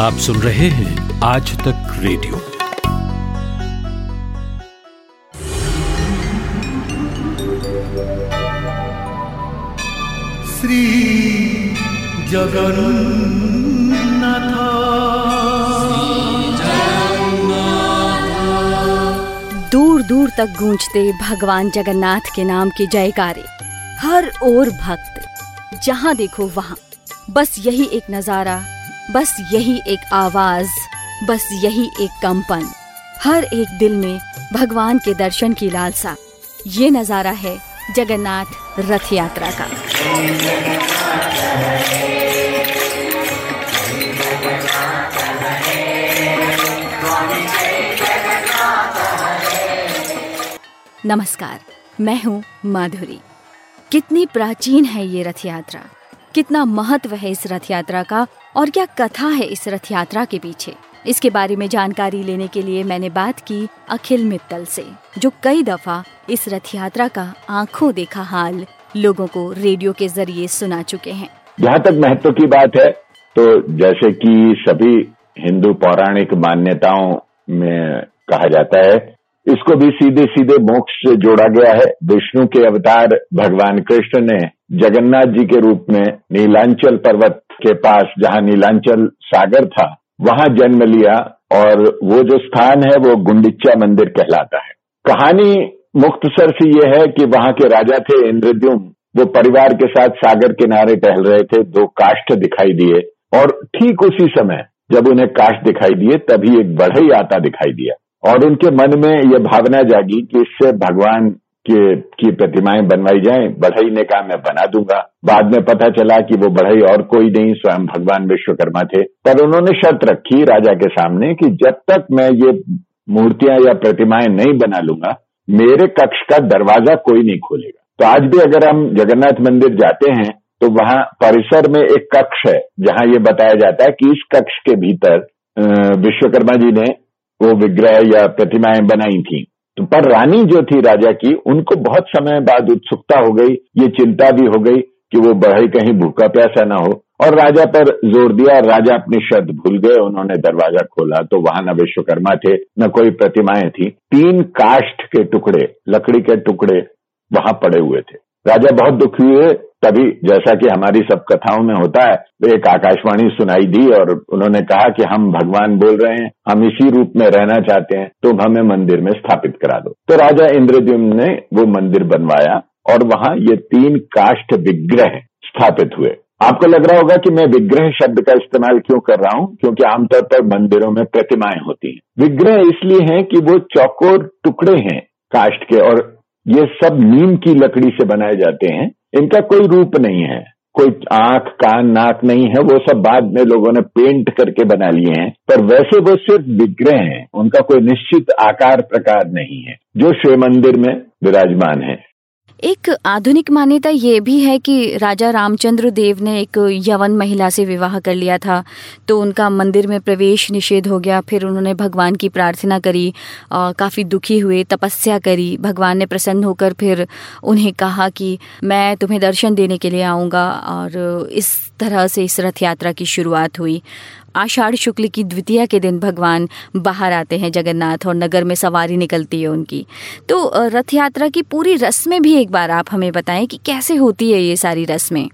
आप सुन रहे हैं आज तक रेडियो। श्री जगन्नाथ। दूर दूर तक गूंजते भगवान जगन्नाथ के नाम के जयकारे हर ओर भक्त। जहाँ देखो वहाँ बस यही एक नज़ारा बस यही एक आवाज़, बस यही एक कंपन। हर एक दिल में भगवान के दर्शन की लालसा। ये नज़ारा है जगन्नाथ रथ यात्रा का। नमस्कार, मैं हूँ माधुरी। कितनी प्राचीन है ये रथ यात्रा। कितना महत्व है इस रथ यात्रा का और क्या कथा है इस रथ यात्रा के पीछे? इसके बारे में जानकारी लेने के लिए मैंने बात की अखिल मित्तल से, जो कई दफ़ा इस रथ यात्रा का आँखों देखा हाल लोगों को रेडियो के ज़रिए सुना चुके हैं। जहाँ तक महत्व की बात है तो जैसे कि सभी हिंदू पौराणिक मान्यताओं में कहा जाता है, इसको भी सीधे सीधे मोक्ष से जोड़ा गया है। विष्णु के अवतार भगवान कृष्ण ने जगन्नाथ जी के रूप में नीलांचल पर्वत के पास, जहाँ नीलांचल सागर था, वहाँ जन्म लिया और वो जो स्थान है, वो गुंडिचा मंदिर कहलाता है। कहानी मुख्तसर से ये है कि वहाँ के राजा थे इंद्रद्युम। वो परिवार के साथ सागर किनारे टहल रहे थे, दो काष्ठ दिखाई दिए और ठीक उसी समय जब उन्हें काष्ठ दिखाई दिए, तभी एक बढ़ई आता दिखाई दिया। और उनके मन में यह भावना जागी कि इससे भगवान के, की प्रतिमाएँ बनवाई जाएँ, बढ़ई ने कहा, मैं बना दूँगा। बाद में पता चला कि वो बढ़ई और कोई नहीं, स्वयं भगवान विश्वकर्मा थे। पर उन्होंने शर्त रखी राजा के सामने कि जब तक मैं ये मूर्तियाँ या प्रतिमाएँ नहीं बना लूँगा, मेरे कक्ष का दरवाज़ा कोई नहीं खोलेगा। तो आज भी अगर हम जगन्नाथ मंदिर जाते हैं तो वहाँ परिसर में एक कक्ष है, जहाँ ये बताया जाता है कि इस कक्ष के भीतर विश्वकर्मा जी ने वो विग्रह या प्रतिमाएँ बनाई थी। पर रानी जो थी राजा की, उनको बहुत समय बाद उत्सुकता हो गई, ये चिंता भी हो गई कि वो बढ़ई कहीं भूखा प्यासा ना हो। और राजा पर ज़ोर दिया, राजा अपनी शर्त भूल गए, उन्होंने दरवाज़ा खोला तो वहाँ न विश्वकर्मा थे, न कोई प्रतिमाएँ थी। तीन काष्ठ के टुकड़े, लकड़ी के टुकड़े वहाँ पड़े हुए थे। राजा बहुत दुखी हुए तभी, जैसा कि हमारी सब कथाओं में होता है, एक आकाशवाणी सुनाई दी और उन्होंने कहा कि हम भगवान बोल रहे हैं, हम इसी रूप में रहना चाहते हैं तुम हमें मंदिर में स्थापित करा दो। तो राजा इंद्रद्युम्न ने वो मंदिर बनवाया और वहाँ ये तीन काष्ठ विग्रह स्थापित हुए। आपको लग रहा होगा कि मैं विग्रह शब्द का इस्तेमाल क्यों कर रहा हूँ, क्योंकि आमतौर पर मंदिरों में प्रतिमाएँ होती हैं। विग्रह इसलिए हैं कि वो चौकोर टुकड़े हैं काष्ठ के और ये सब नीम की लकड़ी से बनाए जाते हैं। इनका कोई रूप नहीं है। कोई आँख, कान, नाक नहीं है। वो सब बाद में लोगों ने पेंट करके बना लिए हैं। पर वैसे वो सिर्फ़ विग्रह हैं। उनका कोई निश्चित आकार प्रकार नहीं है। जो शिव मंदिर में विराजमान है। एक आधुनिक मान्यता ये भी है कि राजा रामचंद्र देव ने एक यवन महिला से विवाह कर लिया था। तो उनका मंदिर में प्रवेश निषेध हो गया, फिर उन्होंने भगवान की प्रार्थना करी काफ़ी दुखी हुए, तपस्या करी। भगवान ने प्रसन्न होकर फिर उन्हें कहा कि मैं तुम्हें दर्शन देने के लिए आऊँगा और इस तरह से इस रथ यात्रा की शुरुआत हुई। आषाढ़ शुक्ल की द्वितीया के दिन भगवान बाहर आते हैं जगन्नाथ और नगर में सवारी निकलती है उनकी। तो रथ यात्रा की पूरी रस्में भी एक बार आप हमें बताएँ कि कैसे होती है ये सारी रस्में?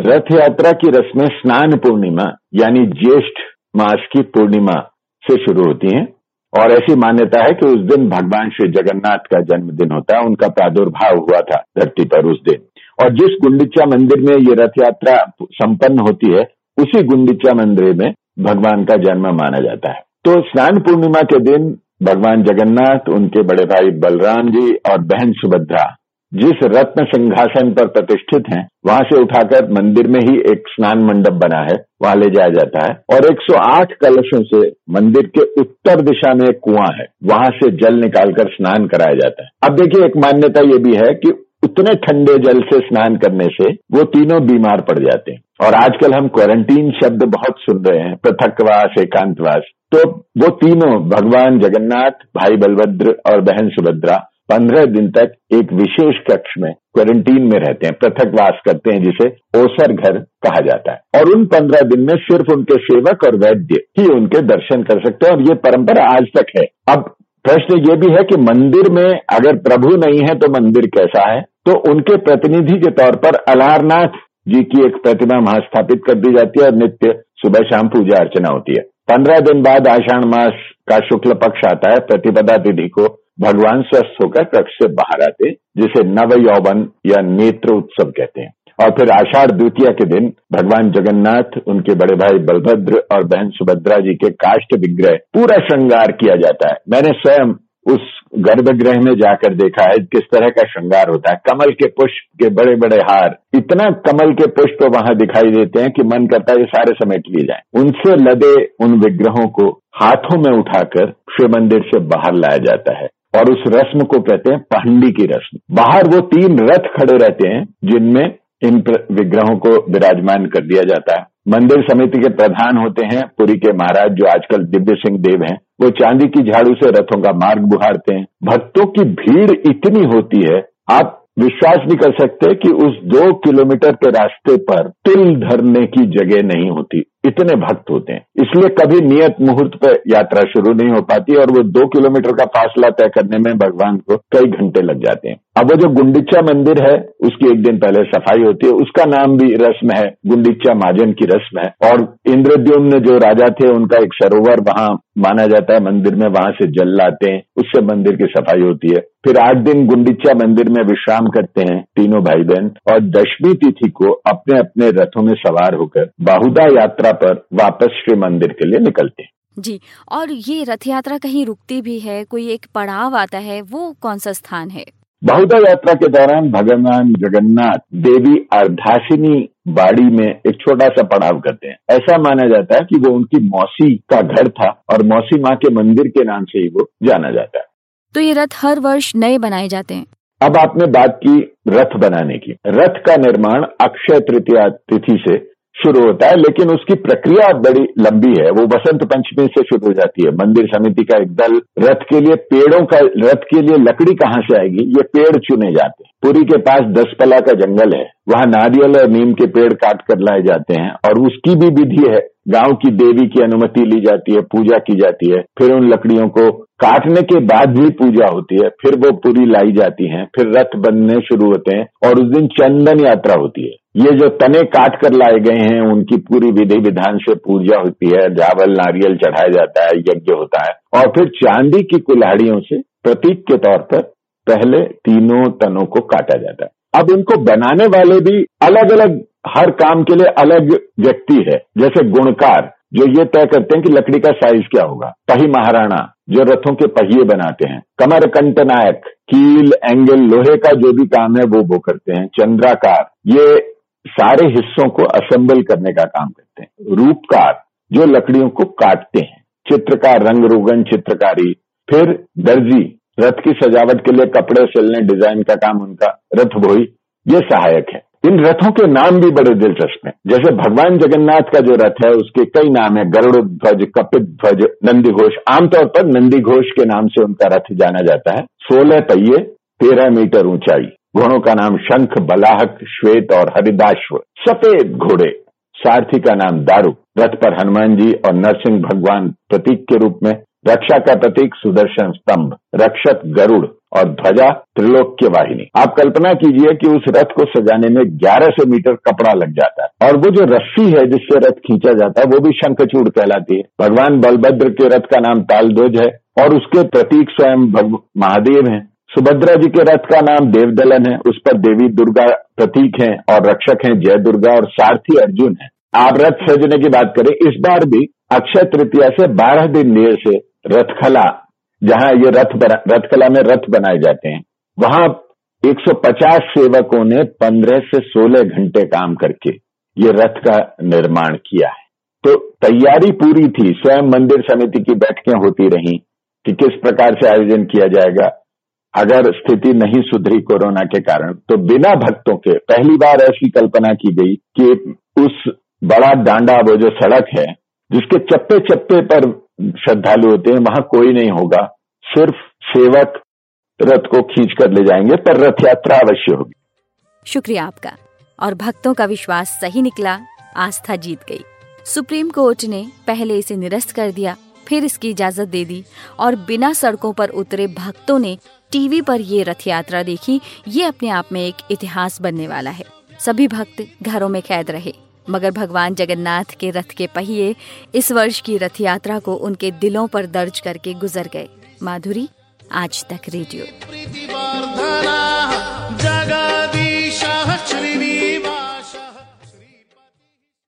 रथ यात्रा की रस्में स्नान पूर्णिमा, यानी ज्येष्ठ मास की पूर्णिमा से शुरू होती हैं, और ऐसी मान्यता है कि उस दिन भगवान श्री जगन्नाथ का जन्मदिन होता है, उनका प्रादुर्भाव हुआ था धरती पर उस दिन। और जिस गुंडिचा मंदिर में ये रथ यात्रा संपन्न होती है उसी गुंडिचा मंदिर में भगवान का जन्म माना जाता है। तो स्नान पूर्णिमा के दिन भगवान जगन्नाथ, उनके बड़े भाई बलराम जी और बहन सुभद्रा जिस रत्न सिंहासन पर प्रतिष्ठित हैं, वहाँ से उठाकर मंदिर में ही एक स्नान मंडप बना है, वहाँ ले जाया जाता है। और 108 कलशों से मंदिर के उत्तर दिशा में एक कुआँ है, वहाँ से जल निकालकर स्नान कराया जाता है। अब देखिए, एक मान्यता ये भी है कि उतने ठंडे जल से स्नान करने से वो तीनों बीमार पड़ जाते हैं। और आजकल हम क्वारंटीन शब्द बहुत सुन रहे हैं, पृथकवास, एकांतवास। तो वो तीनों, भगवान जगन्नाथ, भाई बलभद्र और बहन सुभद्रा, पंद्रह दिन तक एक विशेष कक्ष में क्वारंटीन में रहते हैं, पृथकवास करते हैं, जिसे ओसर घर कहा जाता है। और उन पंद्रह दिन में सिर्फ़ उनके सेवक और वैद्य ही उनके दर्शन कर सकते हैं, और ये परंपरा आज तक है। अब प्रश्न ये भी है कि मंदिर में अगर प्रभु नहीं है तो मंदिर कैसा है? तो उनके प्रतिनिधि के तौर पर अलारनाथ जी की एक प्रतिमा वहाँ स्थापित कर दी जाती है और नित्य सुबह शाम पूजा अर्चना होती है। पंद्रह दिन बाद आषाढ़ मास का शुक्ल पक्ष आता है। प्रतिपदा तिथि को भगवान स्वस्थ होकर कक्ष से बाहर आते जिसे नव यौवन या नेत्र उत्सव कहते हैं। और फिर आषाढ़ द्वितीय के दिन भगवान जगन्नाथ, उनके बड़े भाई बलभद्र और बहन सुभद्रा जी के काष्ट विग्रह पूरा श्रृंगार किया जाता है। मैंने स्वयं उस गर्भगृह में जाकर देखा है, किस तरह का श्रृंगार होता है। कमल के पुष्प के बड़े बड़े हार। इतना कमल के पुष्प तो वहाँ दिखाई देते हैं कि मन करता है ये सारे समेट लिए जाए। उनसे लदे उन विग्रहों को हाथों में उठाकर शिव मंदिर से बाहर लाया जाता है। और उस रस्म को कहते हैं पहंडी की रस्म। बाहर वो तीन रथ खड़े रहते हैं, जिनमें इन विग्रहों को विराजमान कर दिया जाता है। मंदिर समिति के प्रधान होते हैं, पुरी के महाराज, जो आजकल दिव्य सिंह देव हैं, वो चांदी की झाड़ू से रथों का मार्ग बुहारते हैं। भक्तों की भीड़ इतनी होती है, आप विश्वास भी कर सकते कि उस दो किलोमीटर के रास्ते पर तिल धरने की जगह नहीं होती। इतने भक्त होते हैं। इसलिए कभी नियत मुहूर्त पर यात्रा शुरू नहीं हो पाती और वो दो किलोमीटर का फासला तय करने में भगवान को कई घंटे लग जाते हैं। अब वो जो गुंडिचा मंदिर है, उसकी एक दिन पहले सफ़ाई होती है। उसका नाम भी रस्म है गुंडिचा महाजन की रस्म है। और इंद्रद्युम्न जो राजा थे, उनका एक सरोवर वहाँ माना जाता है। मंदिर में वहाँ से जल लाते हैं, उससे मंदिर की सफ़ाई होती है। फिर आठ दिन गुंडिचा मंदिर में विश्राम करते हैं, तीनों भाई बहन और दशमी तिथि को अपने अपने रथों में सवार होकर बाहुदा यात्रा पर वापस श्री मंदिर के लिए निकलते हैं। जी, और ये रथ यात्रा कहीं रुकती भी है, कोई एक पड़ाव आता है, वो कौन सा स्थान है? बहुधा यात्रा के दौरान भगवान जगन्नाथ देवी अर्धाशिनी बाड़ी में एक छोटा सा पड़ाव करते हैं। ऐसा माना जाता है कि वो उनकी मौसी का घर था और मौसी माँ के मंदिर के नाम से ही वो जाना जाता है। तो ये रथ हर वर्ष नए बनाए जाते हैं। अब आपने बात की रथ बनाने की। रथ का निर्माण अक्षय तृतीया तिथि से शुरू होता है, लेकिन उसकी प्रक्रिया बड़ी लंबी है। वो बसंत पंचमी से शुरू हो जाती है। मंदिर समिति का एक दल, रथ के लिए पेड़ों का, रथ के लिए लकड़ी कहाँ से आएगी? ये पेड़ चुने जाते हैं। पुरी के पास दस पला का जंगल है। वहाँ नारियल और नीम के पेड़ काट कर लाए जाते हैं, और उसकी भी विधि है गाँव की देवी की अनुमति ली जाती है, पूजा की जाती है, फिर उन लकड़ियों को काटने के बाद भी पूजा होती है, फिर वो पूरी लाई जाती है, फिर रथ बनने शुरू होते हैं और उस दिन चंदन यात्रा होती है। ये जो तने काट कर लाए गए हैं, उनकी पूरी विधि विधान से पूजा होती है चावल नारियल चढ़ाया जाता है, यज्ञ होता है और फिर चांदी की कुल्हाड़ियों से प्रतीक के तौर पर पहले तीनों तनों को काटा जाता है। अब इनको बनाने वाले भी अलग अलग हर काम के लिए अलग व्यक्ति है, जैसे गुणकार, जो ये तय करते हैं कि लकड़ी का साइज़ क्या होगा। पही महाराणा, जो रथों के पहिए बनाते हैं। कमर कंट नायक, कील, एंगल, लोहे का जो भी काम है, वो वो करते हैं। चंद्राकार, ये सारे हिस्सों को असेंबल करने का काम करते हैं। रूपकार, जो लकड़ियों को काटते हैं। चित्रकार रंग रोगन चित्रकारी, फिर दर्जी, रथ की सजावट के लिए कपड़े सिलने, डिज़ाइन का काम उनका रथ भोई ये सहायक है। इन रथों के नाम भी बड़े दिलचस्प हैं। जैसे भगवान जगन्नाथ का जो रथ है, उसके कई नाम है। गरुड़ ध्वज कपित ध्वज नंदी घोष आमतौर पर नंदी घोष के नाम से उनका रथ जाना जाता है। सोलह पहिए, तेरह मीटर ऊंचाई। घोड़ों का नाम शंख, बलाहक, श्वेत और हरिदाश्व। सफ़ेद घोड़े। सारथी का नाम दारू। रथ पर हनुमान जी और नरसिंह भगवान प्रतीक के रूप में रक्षा का प्रतीक सुदर्शन स्तंभ, रक्षक गरुड़ और ध्वजा त्रिलोक्य वाहिनी आप कल्पना कीजिए कि उस रथ को सजाने में 1100 मीटर कपड़ा लग जाता है और वो जो रस्सी है जिससे रथ खींचा जाता है, वो भी शंखचूड़ कहलाती है। भगवान बलभद्र के रथ का नाम तालध्वज है और उसके प्रतीक स्वयं महादेव हैं। सुभद्रा जी के रथ का नाम देवदलन है, उस पर देवी दुर्गा प्रतीक है और रक्षक हैं जय दुर्गा और सारथी अर्जुन है। आप रथ सजने की बात करें, इस बार भी अक्षय तृतीया से बारह दिन देर से रथखला जहाँ ये रथ बना, रथकला में रथ बनाए जाते हैं। वहाँ 150 सेवकों ने 15 से 16 घंटे काम करके ये रथ का निर्माण किया है। तो तैयारी पूरी थी, स्वयं मंदिर समिति की बैठकें होती रही कि किस प्रकार से आयोजन किया जाएगा। अगर स्थिति नहीं सुधरी कोरोना के कारण तो बिना भक्तों के, पहली बार ऐसी कल्पना की गई कि उस बड़ा डांडा वो जो सड़क है, जिसके चप्पे चप्पे पर श्रद्धालु होते हैं, वहाँ कोई नहीं होगा। सिर्फ़ सेवक रथ को खींच कर ले जाएँगे, पर रथ यात्रा अवश्य होगी। शुक्रिया आपका। और भक्तों का विश्वास सही निकला, आस्था जीत गई। सुप्रीम कोर्ट ने पहले इसे निरस्त कर दिया, फिर इसकी इजाज़त दे दी, और बिना सड़कों पर उतरे भक्तों ने टीवी पर ये रथ यात्रा देखी। ये अपने आप में एक इतिहास बनने वाला है। सभी भक्त घरों में कैद रहे। मगर भगवान जगन्नाथ के रथ के पहिए इस वर्ष की रथ यात्रा को उनके दिलों पर दर्ज करके गुजर गए। माधुरी, आज तक रेडियो।